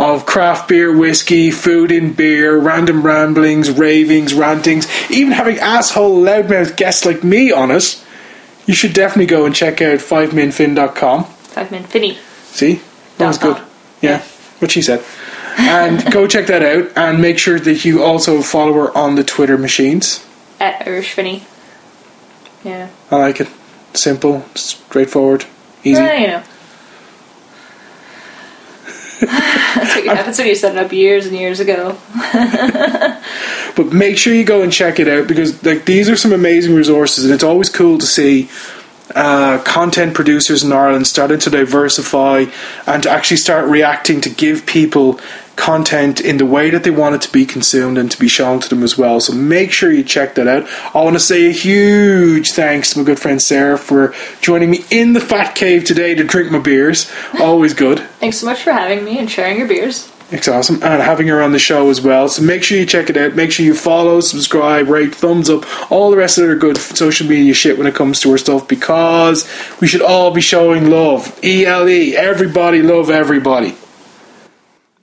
of craft beer, whiskey, food in beer, random ramblings, ravings, rantings, even having asshole loudmouth guests like me on it, you should definitely go and check out 5minfin.com. 5minfinny. See? That was good. Yeah, what she said. And go check that out and make sure that you also follow her on the Twitter machines. At Irishfinny. Yeah. I like it. Simple, straightforward, easy. Yeah, you know. That's, what you, that's what you set up years and years ago. but make sure you go and check it out because like these are some amazing resources, and it's always cool to see uh, content producers in Ireland starting to diversify and to actually start reacting to give people content in the way that they want it to be consumed and to be shown to them as well. So make sure you check that out. I want to say a huge thanks to my good friend Sarah for joining me in the Fat Cave today to drink my beers. Always good. Thanks so much for having me and sharing your beers. It's awesome. And having her on the show as well. So make sure you check it out. Make sure you follow, subscribe, rate, thumbs up, all the rest of the good social media shit when it comes to her stuff because we should all be showing love. ELE. Everybody love everybody.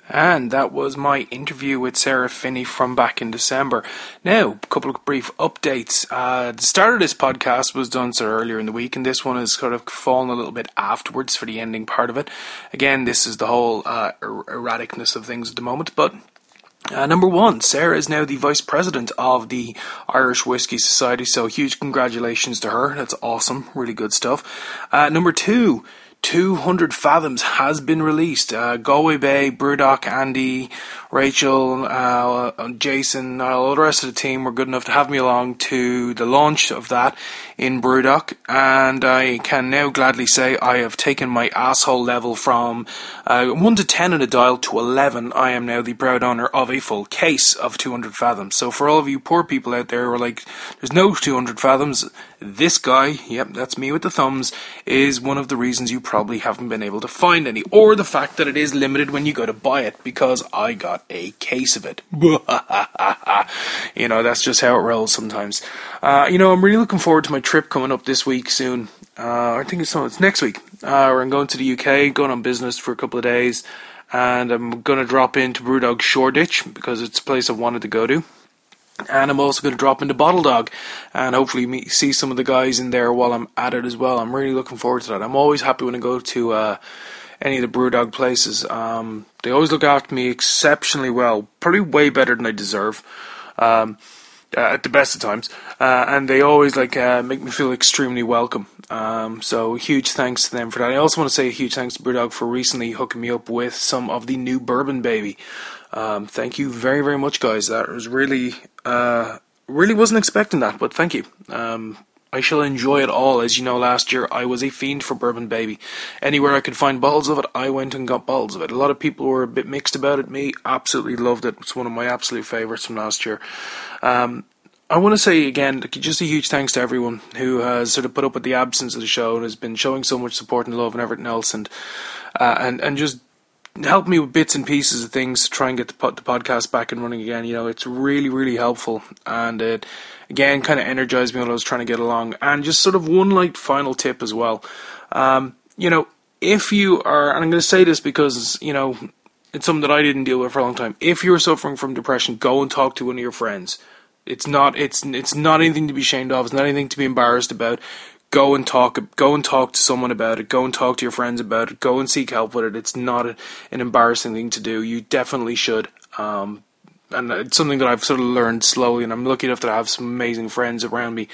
And that was my interview with Sarah Finney from back in December. Now, a couple of brief updates. Uh, the start of this podcast was done so earlier in the week, and this one has sort of fallen a little bit afterwards for the ending part of it. Again, this is the whole uh, er- erraticness of things at the moment, but uh, number one, Sarah is now the vice president of the Irish Whiskey Society, so huge congratulations to her. That's awesome, really good stuff. Uh, number two, 200 Fathoms has been released. Uh, Galway Bay, Brewdog, Andy, Rachel, uh, Jason, all the rest of the team were good enough to have me along to the launch of that in Brewdog, and I can now gladly say I have taken my asshole level from uh, 1 to 10 in a dial to 11. I am now the proud owner of a full case of 200 Fathoms. So for all of you poor people out there who are like, there's no 200 Fathoms, this guy, yep, that's me with the thumbs, is one of the reasons you probably haven't been able to find any, or the fact that it is limited when you go to buy it, because I got a case of it. you know, that's just how it rolls sometimes. Uh, you know, I'm really looking forward to my trip coming up this week soon. Uh, I think it's, it's next week. Uh, I'm going to the UK, going on business for a couple of days, and I'm going to drop into Brewdog Shoreditch because it's a place I've wanted to go to. And I'm also going to drop into Bottle Dog and hopefully meet, see some of the guys in there while I'm at it as well. I'm really looking forward to that. I'm always happy when I go to uh, any of the Brewdog places. Um, they always look after me exceptionally well, probably way better than I deserve. Um, uh, at the best of times, uh, and they always like uh, make me feel extremely welcome. Um, so huge thanks to them for that. I also want to say a huge thanks to Brewdog for recently hooking me up with some of the new bourbon baby. Um, thank you very very much, guys. That was really uh, really wasn't expecting that, but thank you. Um, I shall enjoy it all. As you know, last year I was a fiend for Bourbon Baby. Anywhere I could find bottles of it, I went and got bottles of it. A lot of people were a bit mixed about it. Me, absolutely loved it. It's one of my absolute favourites from last year. Um, I want to say again, just a huge thanks to everyone who has sort of put up with the absence of the show and has been showing so much support and love and everything else, and uh, and and just help me with bits and pieces of things to try and get the, the podcast back and running again. You know, it's really, really helpful. And it, again, kind of energized me when I was trying to get along. And just sort of one like final tip as well. Um, you know, if you are, and I'm going to say this because, you know, it's something that I didn't deal with for a long time. If you're suffering from depression, go and talk to one of your friends. It's not it's it's not anything to be ashamed of. It's not anything to be embarrassed about go and talk go and talk to someone about it. Go and talk to your friends about it. Go and seek help with it. It's not a, an embarrassing thing to do. You definitely should um, and it's something that I've sort of learned slowly and I'm lucky enough to have some amazing friends around me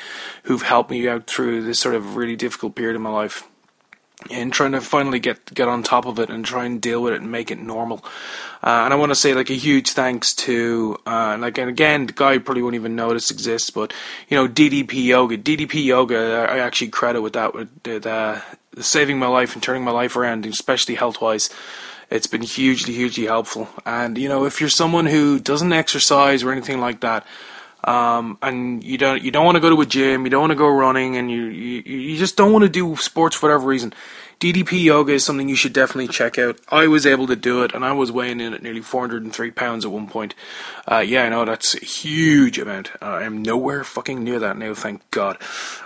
who've helped me out through this sort of really difficult period in my life and trying to finally get get on top of it and try and deal with it and make it normal. Uh, and I want to say like a huge thanks to uh, like and again the guy probably won't even know this exists, but you know DDP Yoga, DDP Yoga, I actually credit with that with saving my life and turning my life around, especially health wise. It's been hugely hugely helpful. And you know if you're someone who doesn't exercise or anything like that um, and you don't you don't want to go to a gym, you don't want to go running, and you, you you just don't want to do sports for whatever reason. DDP yoga is something you should definitely check out. I was able to do it, and I was weighing in at nearly 403 pounds at one point. Uh, yeah, I know that's a huge amount. Uh, I am nowhere fucking near that now, thank God.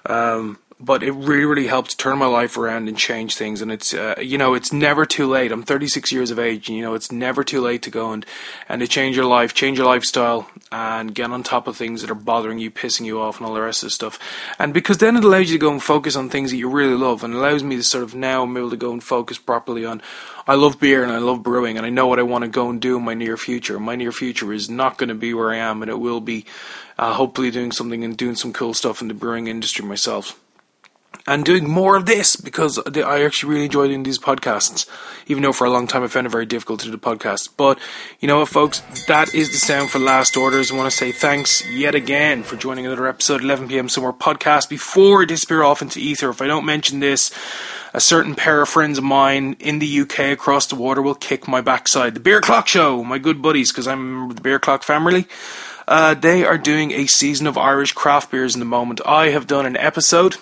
Um, but it really, really helped turn my life around and change things. And it's, uh, you know, it's never too late. I'm 36 years of age, and you know, it's never too late to go and and to change your life, change your lifestyle, and get on top of things that are bothering you, pissing you off, and all the rest of the stuff. And because then it allows you to go and focus on things that you really love, and allows me to sort of now I'm able to go and focus properly on. I love beer and I love brewing, and I know what I want to go and do in my near future. My near future is not going to be where I am, and it will be uh, hopefully doing something and doing some cool stuff in the brewing industry myself and doing more of this because I actually really enjoy doing these podcasts. Even though for a long time I found it very difficult to do the podcast. But you know what, folks, that is the sound for last orders. I want to say thanks yet again for joining another episode 11 p.m. Somewhere podcast. Before I disappear off into ether, if I don't mention this, a certain pair of friends of mine in the UK across the water will kick my backside. The Beer Clock Show, my good buddies, because I'm the Beer Clock family. Uh, they are doing a season of Irish craft beers in the moment. I have done an episode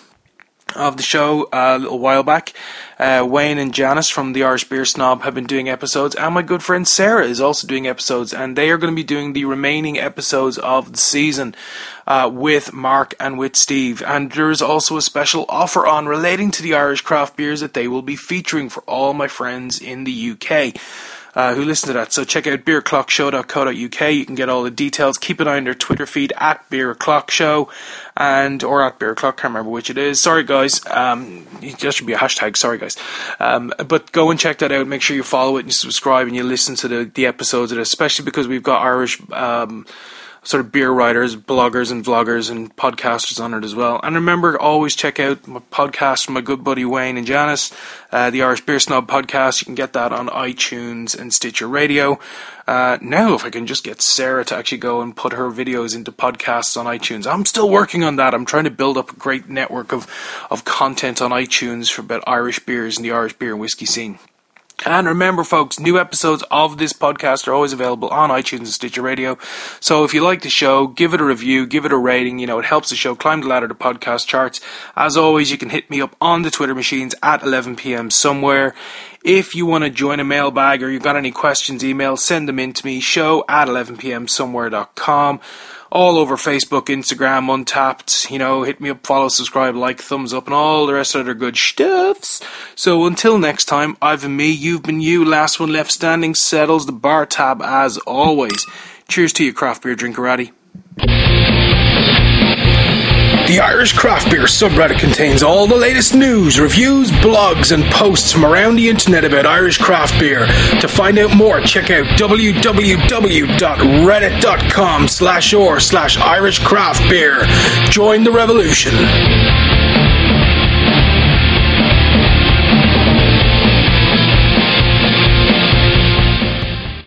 of the show uh, a little while back. Uh, Wayne and Janice from the Irish Beer Snob have been doing episodes, and my good friend Sarah is also doing episodes, and they are going to be doing the remaining episodes of the season uh, with Mark and with Steve. And there is also a special offer on relating to the Irish craft beers that they will be featuring for all my friends in the UK uh, who listen to that. So check out beerclockshow.co.uk. You can get all the details. Keep an eye on their Twitter feed at Beer Clock Show and or at Beer Clock. Can't remember which it is. Sorry guys. Um, that should be a hashtag. Sorry guys. Um, but go and check that out. Make sure you follow it and subscribe and you listen to the the episodes especially because we've got Irish. Um, sort of beer writers, bloggers, and vloggers and podcasters on it as well. And remember, always check out my podcast from my good buddy Wayne and Janice, uh, the Irish Beer Snob podcast. You can get that on iTunes and Stitcher Radio. Uh, now, if I can just get Sarah to actually go and put her videos into podcasts on iTunes, I'm still working on that. I'm trying to build up a great network of, of content on iTunes for about Irish beers and the Irish beer and whiskey scene. And remember, folks, new episodes of this podcast are always available on iTunes and Stitcher Radio. So if you like the show, give it a review, give it a rating. You know, it helps the show climb the ladder to podcast charts. As always, you can hit me up on the Twitter machines at 11 p.m. somewhere. If you want to join a mailbag or you've got any questions, email, send them in to me, show at 11 p.m. all over Facebook, Instagram, Untappd. You know, hit me up, follow, subscribe, like, thumbs up, and all the rest of their good stuffs. So until next time, I've been me, you've been you. Last one left standing settles the bar tab as always. Cheers to you, craft beer drinkerati. The Irish Craft Beer subreddit contains all the latest news, reviews, blogs, and posts from around the internet about Irish craft beer. To find out more, check out www.reddit.com slash or slash Irish craft beer. Join the revolution.